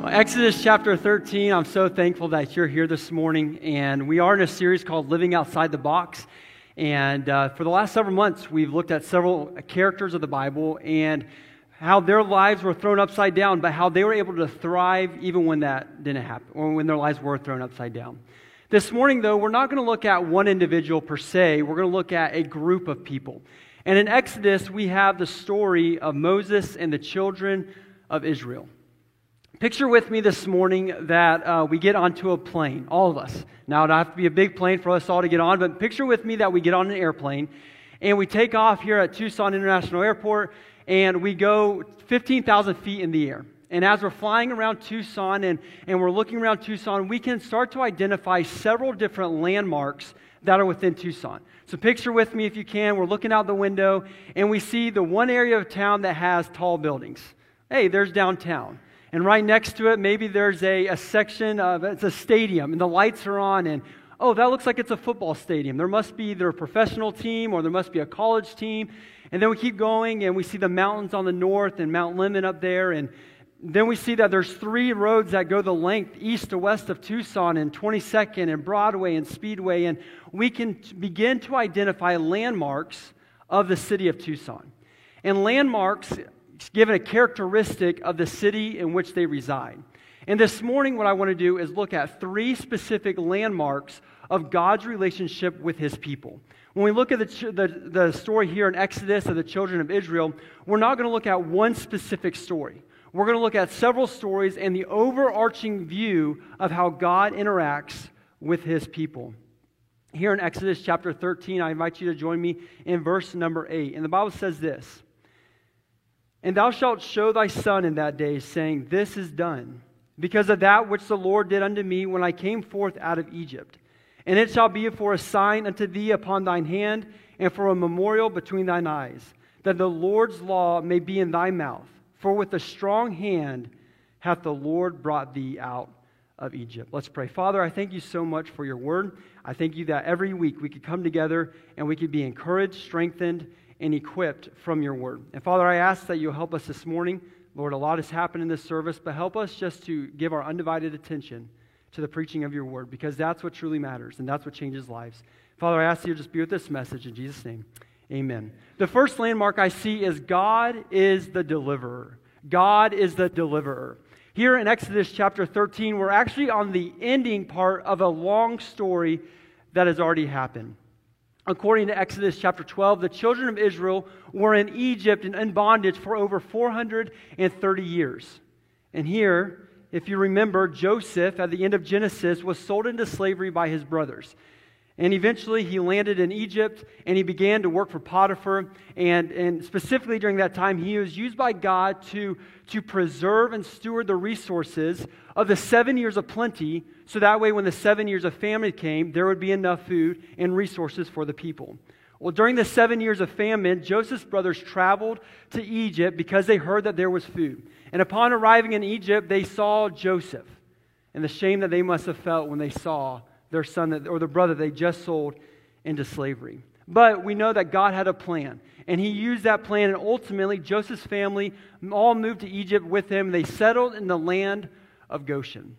Well, Exodus chapter 13, I'm so thankful that you're here this morning. And we are in a series called Living Outside the Box. And uh, for the last several months, we've looked at several characters of the Bible and how their lives were thrown upside down, but how they were able to thrive even when that didn't happen, or when their lives were thrown upside down. This morning, though, we're not going to look at one individual per se, we're going to look at a group of people. And in Exodus, we have the story of Moses and the children of Israel. Picture with me this morning that uh, we get onto a plane, all of us. Now, it'd have to be a big plane for us all to get on, but picture with me that we get on an airplane and we take off here at Tucson International Airport and we go 15,000 feet in the air. And as we're flying around Tucson and, and we're looking around Tucson, we can start to identify several different landmarks that are within Tucson. So, picture with me if you can. We're looking out the window and we see the one area of town that has tall buildings. Hey, there's downtown. And right next to it, maybe there's a, a section of it's a stadium and the lights are on and oh, that looks like it's a football stadium. There must be either a professional team or there must be a college team. And then we keep going and we see the mountains on the north and Mount Lemmon up there. And then we see that there's three roads that go the length east to west of Tucson and 22nd and Broadway and Speedway. And we can begin to identify landmarks of the city of Tucson. And landmarks given a characteristic of the city in which they reside. And this morning, what I want to do is look at three specific landmarks of God's relationship with his people. When we look at the, the, the story here in Exodus of the children of Israel, we're not going to look at one specific story. We're going to look at several stories and the overarching view of how God interacts with his people. Here in Exodus chapter 13, I invite you to join me in verse number 8. And the Bible says this and thou shalt show thy son in that day, saying, This is done, because of that which the Lord did unto me when I came forth out of Egypt. And it shall be for a sign unto thee upon thine hand, and for a memorial between thine eyes, that the Lord's law may be in thy mouth. For with a strong hand hath the Lord brought thee out of Egypt. Let's pray. Father, I thank you so much for your word. I thank you that every week we could come together and we could be encouraged, strengthened, and equipped from your word. And Father, I ask that you'll help us this morning. Lord, a lot has happened in this service, but help us just to give our undivided attention to the preaching of your word because that's what truly matters and that's what changes lives. Father, I ask you just be with this message in Jesus' name. Amen. The first landmark I see is God is the deliverer. God is the deliverer. Here in Exodus chapter 13, we're actually on the ending part of a long story that has already happened according to Exodus chapter 12, the children of Israel were in Egypt and in bondage for over 430 years. And here, if you remember, Joseph at the end of Genesis was sold into slavery by his brothers. And eventually he landed in Egypt and he began to work for Potiphar. And, and specifically during that time, he was used by God to, to preserve and steward the resources of the seven years of plenty. So that way, when the seven years of famine came, there would be enough food and resources for the people. Well, during the seven years of famine, Joseph's brothers traveled to Egypt because they heard that there was food. And upon arriving in Egypt, they saw Joseph and the shame that they must have felt when they saw their son that, or the brother they just sold into slavery. But we know that God had a plan. And he used that plan, and ultimately, Joseph's family all moved to Egypt with him. They settled in the land of Goshen.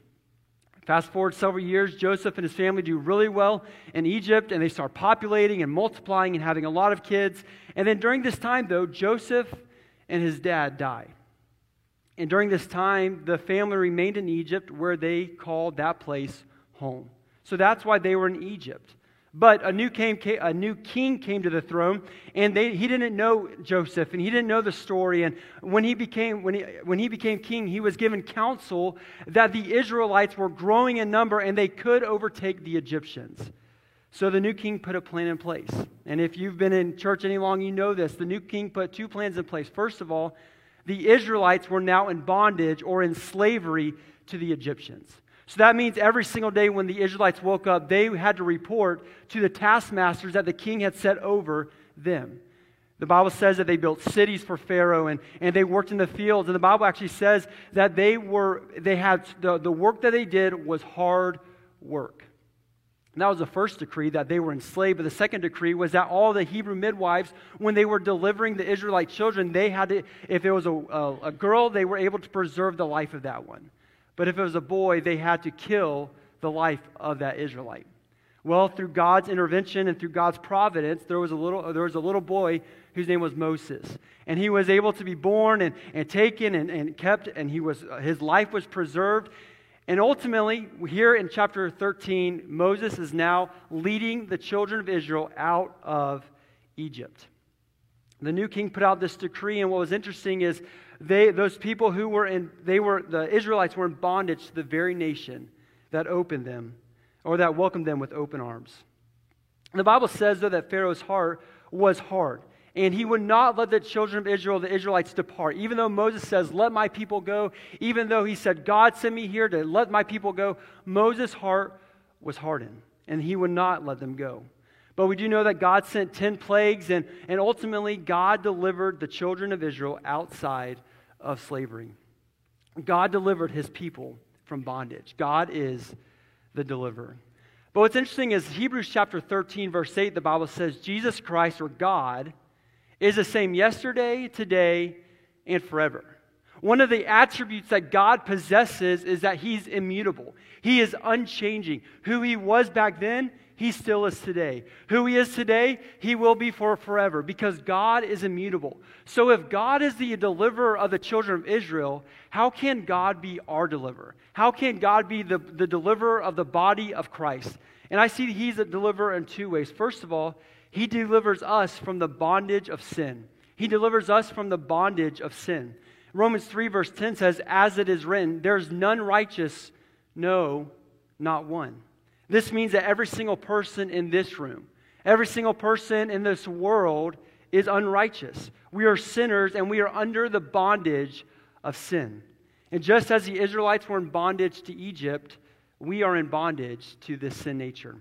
Fast forward several years, Joseph and his family do really well in Egypt, and they start populating and multiplying and having a lot of kids. And then during this time, though, Joseph and his dad die. And during this time, the family remained in Egypt, where they called that place home. So that's why they were in Egypt. But a new, came, a new king came to the throne, and they, he didn't know Joseph, and he didn't know the story. And when he, became, when, he, when he became king, he was given counsel that the Israelites were growing in number and they could overtake the Egyptians. So the new king put a plan in place. And if you've been in church any long, you know this. The new king put two plans in place. First of all, the Israelites were now in bondage or in slavery to the Egyptians. So that means every single day when the Israelites woke up, they had to report to the taskmasters that the king had set over them. The Bible says that they built cities for Pharaoh and, and they worked in the fields. And the Bible actually says that they were, they had, the, the work that they did was hard work. And that was the first decree that they were enslaved. But the second decree was that all the Hebrew midwives, when they were delivering the Israelite children, they had to, if it was a, a, a girl, they were able to preserve the life of that one. But if it was a boy, they had to kill the life of that Israelite. Well, through God's intervention and through God's providence, there was a little, there was a little boy whose name was Moses. And he was able to be born and, and taken and, and kept, and he was, his life was preserved. And ultimately, here in chapter 13, Moses is now leading the children of Israel out of Egypt. The new king put out this decree, and what was interesting is they, those people who were in, they were, the Israelites were in bondage to the very nation that opened them, or that welcomed them with open arms. The Bible says, though, that Pharaoh's heart was hard. And he would not let the children of Israel, the Israelites, depart. Even though Moses says, Let my people go, even though he said, God sent me here to let my people go, Moses' heart was hardened, and he would not let them go. But we do know that God sent 10 plagues, and, and ultimately, God delivered the children of Israel outside of slavery. God delivered his people from bondage. God is the deliverer. But what's interesting is Hebrews chapter 13, verse 8, the Bible says, Jesus Christ, or God, is the same yesterday, today, and forever. One of the attributes that God possesses is that He's immutable. He is unchanging. Who He was back then, He still is today. Who He is today, He will be for forever because God is immutable. So if God is the deliverer of the children of Israel, how can God be our deliverer? How can God be the, the deliverer of the body of Christ? And I see He's a deliverer in two ways. First of all, he delivers us from the bondage of sin. He delivers us from the bondage of sin. Romans 3, verse 10 says, As it is written, there's none righteous, no, not one. This means that every single person in this room, every single person in this world is unrighteous. We are sinners and we are under the bondage of sin. And just as the Israelites were in bondage to Egypt, we are in bondage to this sin nature.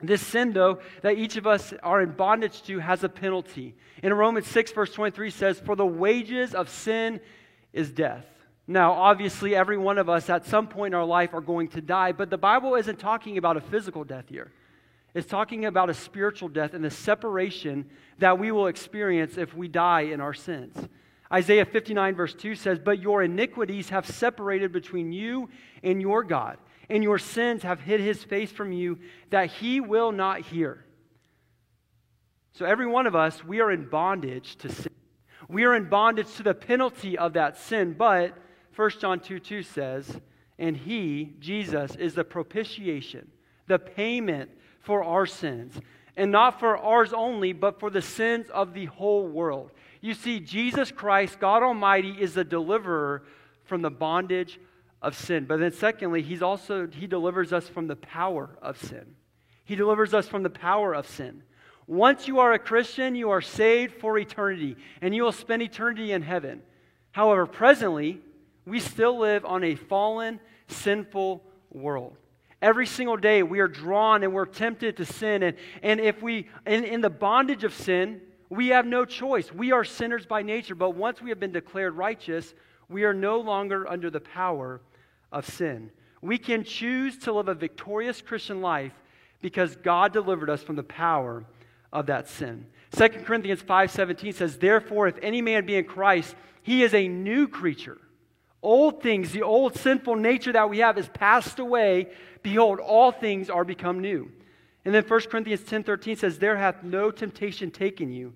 This sin, though, that each of us are in bondage to has a penalty. In Romans 6, verse 23 says, For the wages of sin is death. Now, obviously, every one of us at some point in our life are going to die, but the Bible isn't talking about a physical death here. It's talking about a spiritual death and the separation that we will experience if we die in our sins. Isaiah 59, verse 2 says, But your iniquities have separated between you and your God and your sins have hid his face from you that he will not hear. So, every one of us, we are in bondage to sin. We are in bondage to the penalty of that sin. But 1 John 2 2 says, And he, Jesus, is the propitiation, the payment for our sins. And not for ours only, but for the sins of the whole world. You see, Jesus Christ, God Almighty, is the deliverer from the bondage of sin. But then secondly, he's also he delivers us from the power of sin. He delivers us from the power of sin. Once you are a Christian, you are saved for eternity, and you will spend eternity in heaven. However, presently, we still live on a fallen, sinful world. Every single day, we are drawn and we're tempted to sin. And, and if we, in, in the bondage of sin, we have no choice. We are sinners by nature, but once we have been declared righteous, we are no longer under the power of sin. We can choose to live a victorious Christian life because God delivered us from the power of that sin. 2 Corinthians 5:17 says, "Therefore if any man be in Christ, he is a new creature. Old things, the old sinful nature that we have is passed away. Behold, all things are become new." And then 1 Corinthians 10:13 says, "There hath no temptation taken you,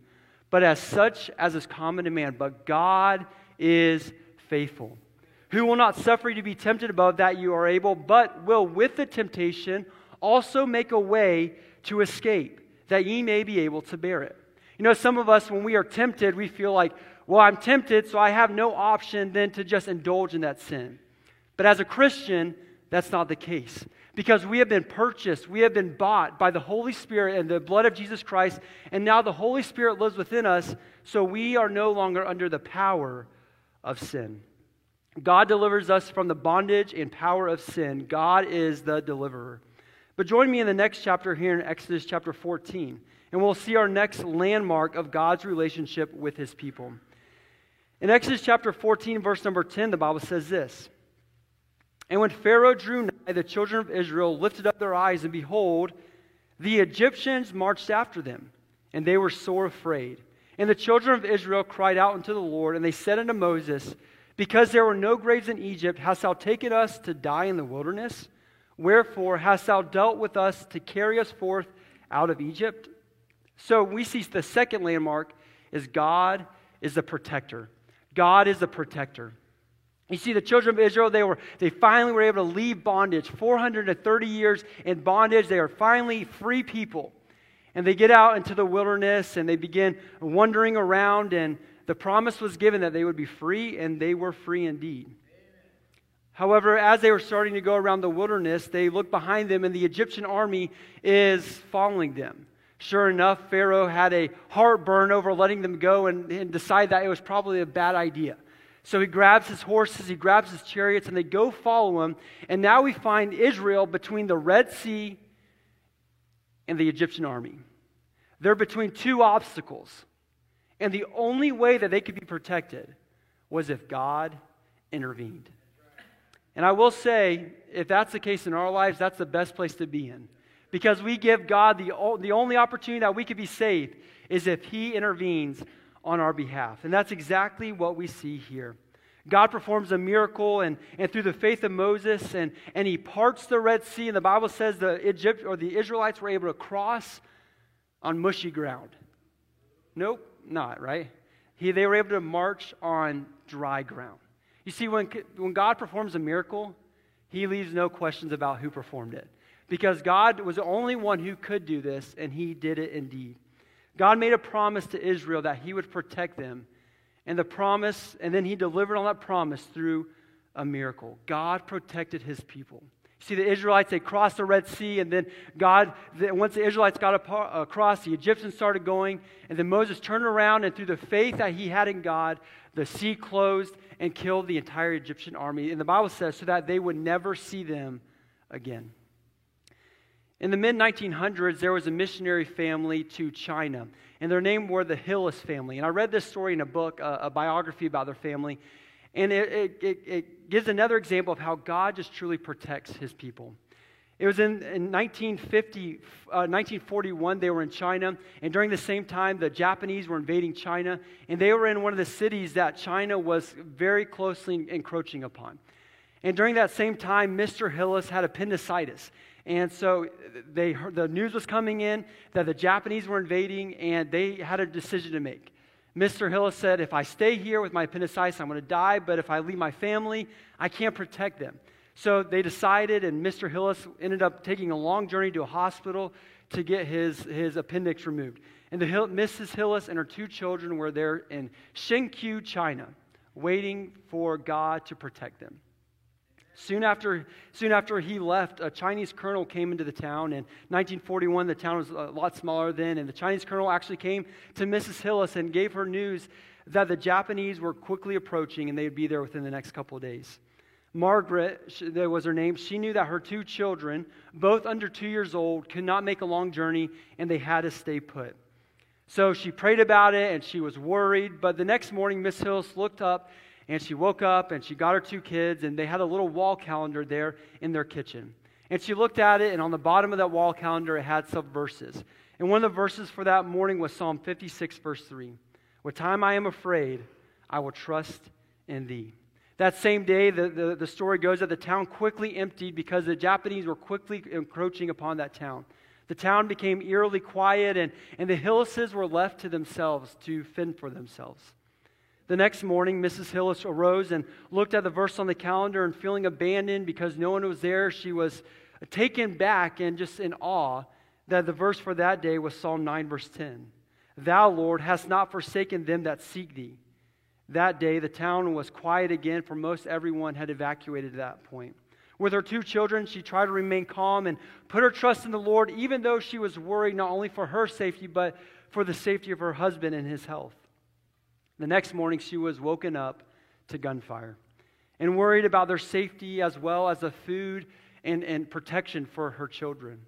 but as such as is common to man, but God is faithful." who will not suffer you to be tempted above that you are able, but will with the temptation also make a way to escape, that ye may be able to bear it. You know, some of us, when we are tempted, we feel like, well, I'm tempted, so I have no option than to just indulge in that sin. But as a Christian, that's not the case. Because we have been purchased, we have been bought by the Holy Spirit and the blood of Jesus Christ, and now the Holy Spirit lives within us, so we are no longer under the power of sin. God delivers us from the bondage and power of sin. God is the deliverer. But join me in the next chapter here in Exodus chapter 14, and we'll see our next landmark of God's relationship with his people. In Exodus chapter 14, verse number 10, the Bible says this And when Pharaoh drew nigh, the children of Israel lifted up their eyes, and behold, the Egyptians marched after them, and they were sore afraid. And the children of Israel cried out unto the Lord, and they said unto Moses, Because there were no graves in Egypt, hast thou taken us to die in the wilderness? Wherefore hast thou dealt with us to carry us forth out of Egypt? So we see the second landmark is God is the protector. God is the protector. You see, the children of Israel, they, were, they finally were able to leave bondage. 430 years in bondage, they are finally free people. And they get out into the wilderness and they begin wandering around, and the promise was given that they would be free, and they were free indeed. However, as they were starting to go around the wilderness, they look behind them, and the Egyptian army is following them. Sure enough, Pharaoh had a heartburn over letting them go and, and decided that it was probably a bad idea. So he grabs his horses, he grabs his chariots, and they go follow him. And now we find Israel between the Red Sea and the Egyptian army. They're between two obstacles. And the only way that they could be protected was if God intervened. And I will say, if that's the case in our lives, that's the best place to be in. Because we give God the, the only opportunity that we could be saved is if He intervenes on our behalf. And that's exactly what we see here. God performs a miracle, and, and through the faith of Moses, and, and he parts the Red Sea, and the Bible says the Egypt or the Israelites were able to cross on mushy ground. Nope, not right. He, they were able to march on dry ground. You see, when, when God performs a miracle, he leaves no questions about who performed it. Because God was the only one who could do this, and he did it indeed. God made a promise to Israel that he would protect them. And the promise, and then he delivered on that promise through a miracle. God protected his people. See, the Israelites, they crossed the Red Sea, and then God, once the Israelites got across, the Egyptians started going, and then Moses turned around, and through the faith that he had in God, the sea closed and killed the entire Egyptian army. And the Bible says, so that they would never see them again. In the mid 1900s, there was a missionary family to China, and their name were the Hillis family. And I read this story in a book, a, a biography about their family, and it, it, it, gives another example of how God just truly protects his people. It was in, in 1950, uh, 1941, they were in China, and during the same time, the Japanese were invading China, and they were in one of the cities that China was very closely encroaching upon. And during that same time, Mr. Hillis had appendicitis. And so they heard, the news was coming in that the Japanese were invading, and they had a decision to make. Mr. Hillis said, If I stay here with my appendicitis, I'm going to die, but if I leave my family, I can't protect them. So they decided, and Mr. Hillis ended up taking a long journey to a hospital to get his, his appendix removed. And the, Mrs. Hillis and her two children were there in Xinqiu, China, waiting for God to protect them. Soon after, soon after he left, a Chinese colonel came into the town. In 1941, the town was a lot smaller then, and the Chinese colonel actually came to Mrs. Hillis and gave her news that the Japanese were quickly approaching and they would be there within the next couple of days. Margaret, that was her name, she knew that her two children, both under two years old, could not make a long journey and they had to stay put. So she prayed about it and she was worried. But the next morning, Miss Hillis looked up and she woke up and she got her two kids, and they had a little wall calendar there in their kitchen. And she looked at it, and on the bottom of that wall calendar, it had some verses. And one of the verses for that morning was Psalm 56, verse 3. What time I am afraid, I will trust in thee. That same day, the, the, the, story goes that the town quickly emptied because the Japanese were quickly encroaching upon that town. The town became eerily quiet, and, and the Hillises were left to themselves to fend for themselves. The next morning, Mrs. Hillis arose and looked at the verse on the calendar, and feeling abandoned because no one was there, she was taken back and just in awe that the verse for that day was Psalm 9, verse 10. Thou, Lord, hast not forsaken them that seek thee. That day, the town was quiet again, for most everyone had evacuated at that point. With her two children, she tried to remain calm and put her trust in the Lord, even though she was worried not only for her safety, but for the safety of her husband and his health. The next morning, she was woken up to gunfire and worried about their safety as well as the food and, and protection for her children.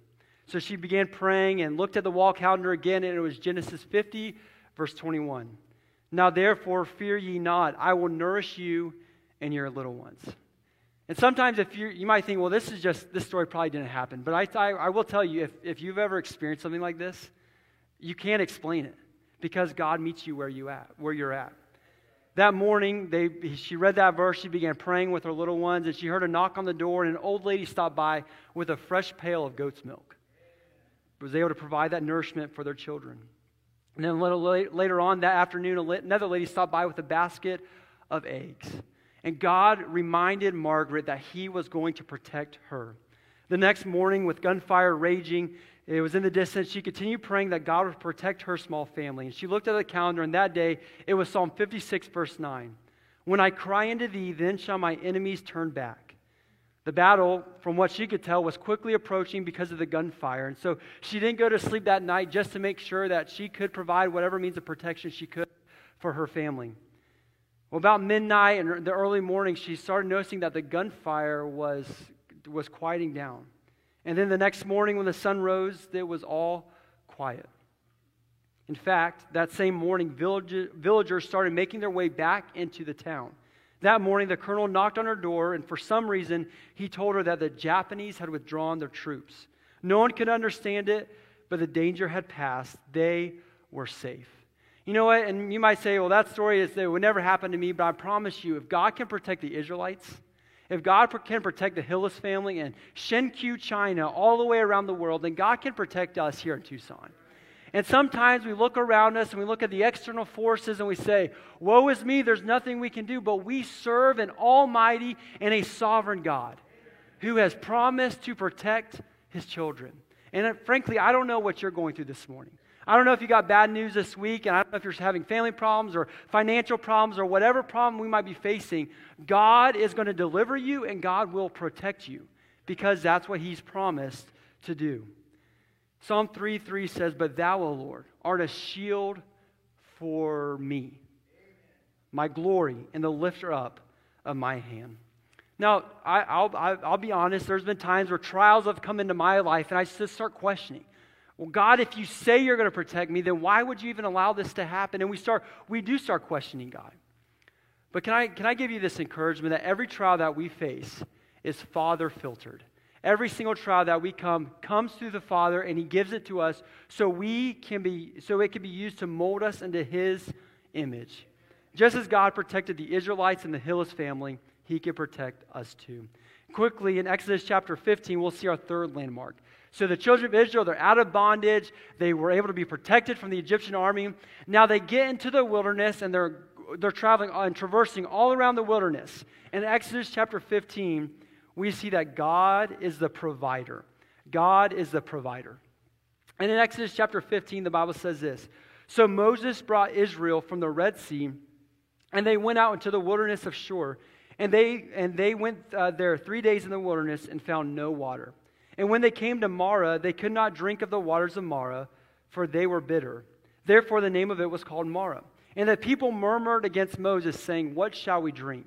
So she began praying and looked at the wall calendar again, and it was Genesis 50, verse 21. Now, therefore, fear ye not, I will nourish you and your little ones. And sometimes, if you you might think, well, this is just, this story probably didn't happen. But I, I, I will tell you, if, if you've ever experienced something like this, you can't explain it because God meets you where, you at, where you're at. That morning, they, she read that verse. She began praying with her little ones, and she heard a knock on the door, and an old lady stopped by with a fresh pail of goat's milk. Was able to provide that nourishment for their children. And then a little later on that afternoon, another lady stopped by with a basket of eggs. And God reminded Margaret that He was going to protect her. The next morning, with gunfire raging, it was in the distance. She continued praying that God would protect her small family. And she looked at the calendar, and that day it was Psalm 56, verse 9. When I cry unto thee, then shall my enemies turn back. The battle, from what she could tell, was quickly approaching because of the gunfire. And so she didn't go to sleep that night just to make sure that she could provide whatever means of protection she could for her family. Well, about midnight and the early morning, she started noticing that the gunfire was, was quieting down. And then the next morning, when the sun rose, it was all quiet. In fact, that same morning, villagers started making their way back into the town. That morning, the colonel knocked on her door, and for some reason, he told her that the Japanese had withdrawn their troops. No one could understand it, but the danger had passed. They were safe. You know what? And you might say, well, that story is, it would never happen to me, but I promise you, if God can protect the Israelites, if God can protect the Hillis family in Shenkyu, China, all the way around the world, then God can protect us here in Tucson. And sometimes we look around us and we look at the external forces and we say, Woe is me, there's nothing we can do. But we serve an almighty and a sovereign God who has promised to protect his children. And uh, frankly, I don't know what you're going through this morning. I don't know if you got bad news this week, and I don't know if you're having family problems or financial problems or whatever problem we might be facing. God is going to deliver you and God will protect you because that's what He's promised to do. Psalm 3 3 says, But thou, O Lord, art a shield for me, my glory, and the lifter up of my hand. Now, I, will I'll be honest, there's been times where trials have come into my life, and I just start questioning well, God, if you say you're going to protect me, then why would you even allow this to happen? And we start, we do start questioning God. But can I, can I give you this encouragement that every trial that we face is Father filtered? Every single trial that we come comes through the Father, and He gives it to us so we can be, so it can be used to mold us into His image. Just as God protected the Israelites and the Hillis family, He can protect us too. Quickly, in Exodus chapter 15, we'll see our third landmark. So the children of Israel, they're out of bondage. They were able to be protected from the Egyptian army. Now they get into the wilderness and they're, they're traveling and traversing all around the wilderness. In Exodus chapter 15, we see that God is the provider. God is the provider. And in Exodus chapter 15, the Bible says this So Moses brought Israel from the Red Sea, and they went out into the wilderness of Shur. And they, and they went uh, there three days in the wilderness and found no water. And when they came to Marah, they could not drink of the waters of Marah, for they were bitter. Therefore, the name of it was called Marah. And the people murmured against Moses, saying, What shall we drink?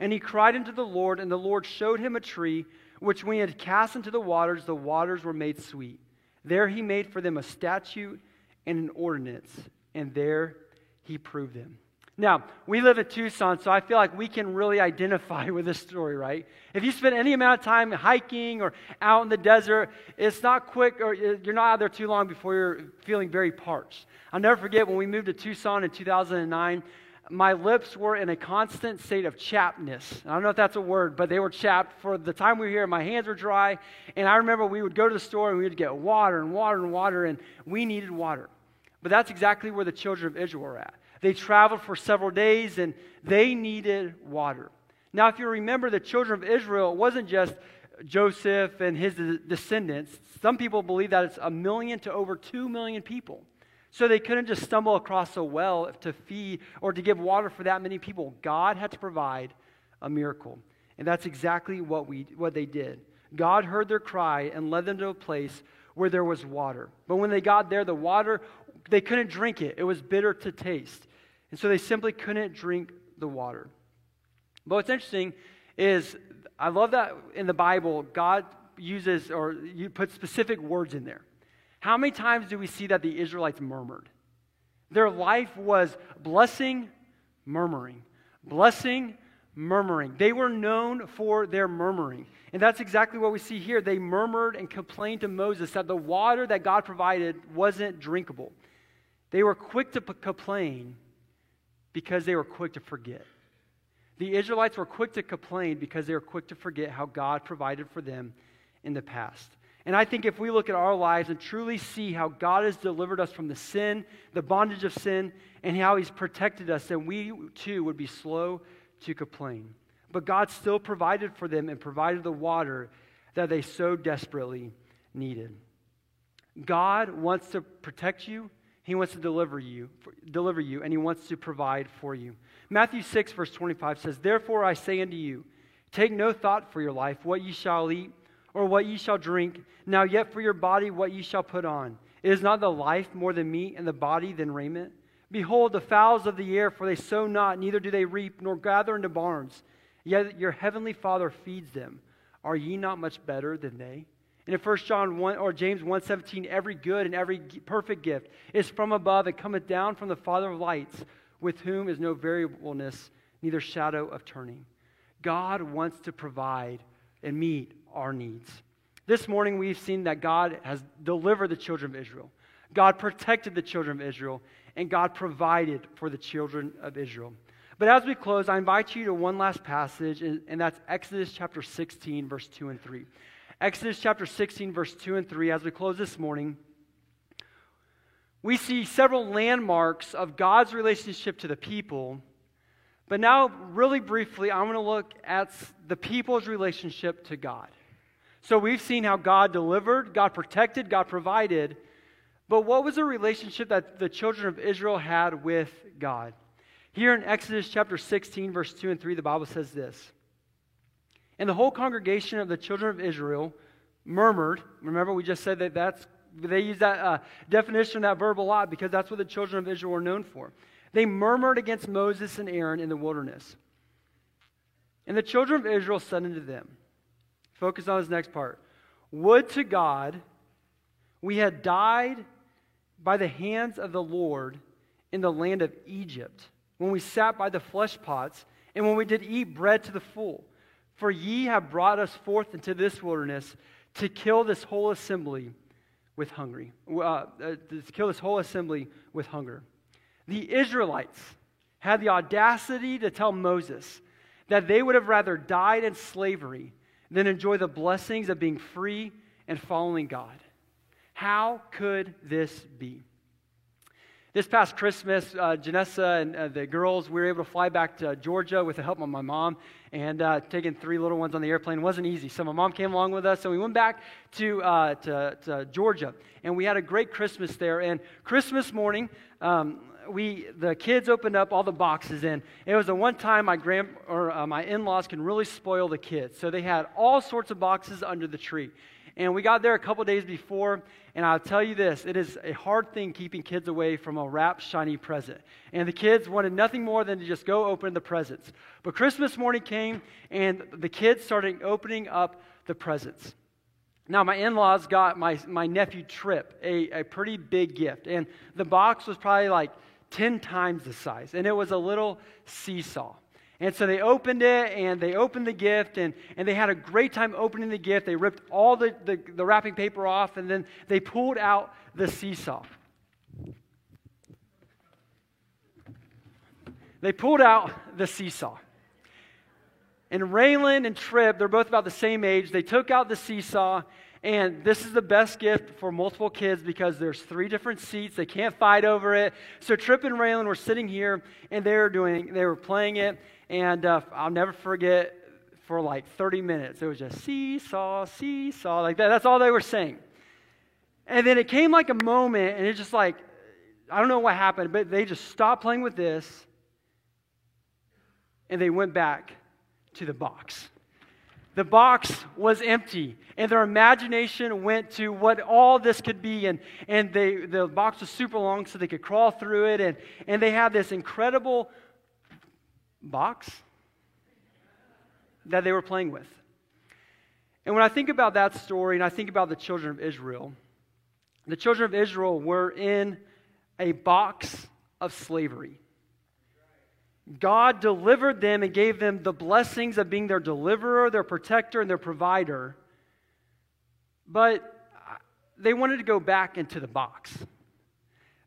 And he cried unto the Lord, and the Lord showed him a tree, which when he had cast into the waters, the waters were made sweet. There he made for them a statute and an ordinance, and there he proved them. Now, we live in Tucson, so I feel like we can really identify with this story, right? If you spend any amount of time hiking or out in the desert, it's not quick or you're not out there too long before you're feeling very parched. I'll never forget when we moved to Tucson in 2009, my lips were in a constant state of chappedness. I don't know if that's a word, but they were chapped for the time we were here. My hands were dry, and I remember we would go to the store and we would get water and water and water, and we needed water. But that's exactly where the children of Israel were at. They traveled for several days and they needed water. Now, if you remember the children of Israel, it wasn't just Joseph and his descendants. Some people believe that it's a million to over two million people. So they couldn't just stumble across a well to feed or to give water for that many people. God had to provide a miracle. And that's exactly what, we, what they did. God heard their cry and led them to a place where there was water. But when they got there, the water, they couldn't drink it. It was bitter to taste. And so they simply couldn't drink the water. But what's interesting is I love that in the Bible, God uses or you put specific words in there. How many times do we see that the Israelites murmured? Their life was blessing, murmuring, blessing, murmuring. They were known for their murmuring. And that's exactly what we see here. They murmured and complained to Moses that the water that God provided wasn't drinkable. They were quick to p- complain because they were quick to forget. The Israelites were quick to complain because they were quick to forget how God provided for them in the past. And I think if we look at our lives and truly see how God has delivered us from the sin, the bondage of sin, and how He's protected us, then we too would be slow to complain. But God still provided for them and provided the water that they so desperately needed. God wants to protect you. He wants to deliver you, deliver you, and he wants to provide for you. Matthew 6, verse 25 says, Therefore I say unto you, take no thought for your life, what ye shall eat, or what ye shall drink, now yet for your body what ye shall put on. Is not the life more than meat, and the body than raiment? Behold, the fowls of the air, for they sow not, neither do they reap, nor gather into barns, yet your heavenly Father feeds them. Are ye not much better than they? And in 1 John 1 or James 1:17, every good and every perfect gift is from above and cometh down from the Father of lights, with whom is no variableness, neither shadow of turning. God wants to provide and meet our needs. This morning we've seen that God has delivered the children of Israel. God protected the children of Israel, and God provided for the children of Israel. But as we close, I invite you to one last passage, and that's Exodus chapter 16, verse 2 and 3. Exodus chapter 16, verse 2 and 3, as we close this morning, we see several landmarks of God's relationship to the people. But now, really briefly, I want to look at the people's relationship to God. So we've seen how God delivered, God protected, God provided. But what was the relationship that the children of Israel had with God? Here in Exodus chapter 16, verse 2 and 3, the Bible says this And the whole congregation of the children of Israel murmured. Remember, we just said that that's, they use that uh, definition, that verb a lot, because that's what the children of Israel were known for. They murmured against Moses and Aaron in the wilderness. And the children of Israel said unto them, Focus on this next part. Would to God we had died by the hands of the Lord in the land of Egypt, when we sat by the flesh pots, and when we did eat bread to the full. For ye have brought us forth into this wilderness to kill this whole assembly with hungry, uh, uh, to kill this whole assembly with hunger. The Israelites had the audacity to tell Moses that they would have rather died in slavery than enjoy the blessings of being free and following God. How could this be? This past Christmas, uh, Janessa and uh, the girls, we were able to fly back to Georgia with the help of my mom, and uh, taking three little ones on the airplane wasn't easy. So my mom came along with us, and we went back to, uh, to, to, Georgia, and we had a great Christmas there. And Christmas morning, um, we the kids opened up all the boxes and it was the one time my grand or uh, my in-laws can really spoil the kids so they had all sorts of boxes under the tree and we got there a couple days before and i'll tell you this it is a hard thing keeping kids away from a wrapped shiny present and the kids wanted nothing more than to just go open the presents but christmas morning came and the kids started opening up the presents now, my in laws got my, my nephew Trip a, a pretty big gift. And the box was probably like 10 times the size. And it was a little seesaw. And so they opened it and they opened the gift and, and they had a great time opening the gift. They ripped all the, the, the wrapping paper off and then they pulled out the seesaw. They pulled out the seesaw. And Raylan and Trip, they're both about the same age, they took out the seesaw and this is the best gift for multiple kids because there's three different seats. They can't fight over it. So Trip and Raylan were sitting here and they were doing, they were playing it. And uh, I'll never forget for like 30 minutes. It was just seesaw, seesaw, like that. That's all they were saying. And then it came like a moment and it just like, I don't know what happened, but they just stopped playing with this and they went back to the box. The box was empty, and their imagination went to what all this could be. And, and they, the box was super long, so they could crawl through it. And, and they had this incredible box. that they were playing with. And when I think about that story and I think about the children of Israel, the children of Israel were in a box of slavery. God delivered them and gave them the blessings of being their deliverer, their protector, and their provider. But they wanted to go back into the box.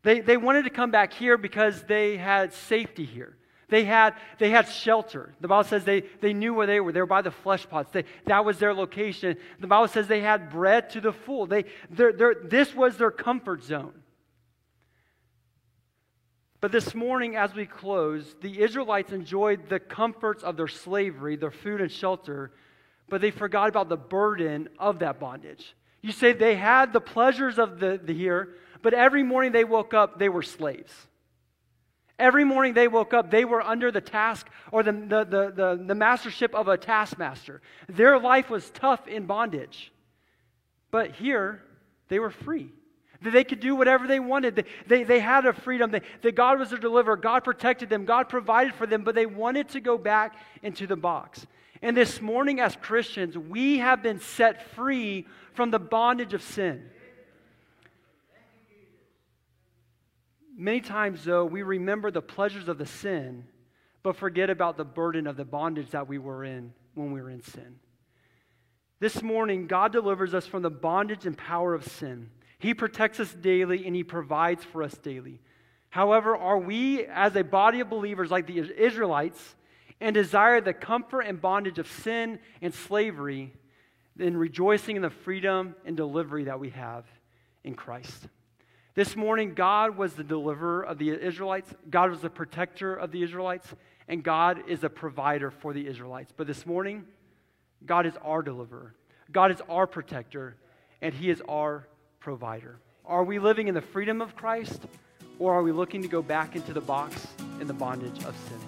They, they wanted to come back here because they had safety here. They had, they had shelter. The Bible says they, they knew where they were. They were by the flesh pots. They, that was their location. The Bible says they had bread to the full. They, they're, they're, this was their comfort zone. But this morning, as we close, the Israelites enjoyed the comforts of their slavery, their food and shelter, but they forgot about the burden of that bondage. You say they had the pleasures of the, the here, but every morning they woke up, they were slaves. Every morning they woke up, they were under the task or the, the, the, the, the mastership of a taskmaster. Their life was tough in bondage. But here, they were free. They could do whatever they wanted. They, they, they had a freedom. They, that God was their deliverer. God protected them. God provided for them, but they wanted to go back into the box. And this morning, as Christians, we have been set free from the bondage of sin. Many times, though, we remember the pleasures of the sin, but forget about the burden of the bondage that we were in when we were in sin. This morning, God delivers us from the bondage and power of sin. He protects us daily and He provides for us daily. However, are we, as a body of believers like the Israelites, and desire the comfort and bondage of sin and slavery, then rejoicing in the freedom and delivery that we have in Christ? This morning, God was the deliverer of the Israelites, God was the protector of the Israelites, and God is a provider for the Israelites. But this morning, God is our deliverer, God is our protector, and He is our provider. Are we living in the freedom of Christ, or are we looking to go back into the box in the bondage of sin?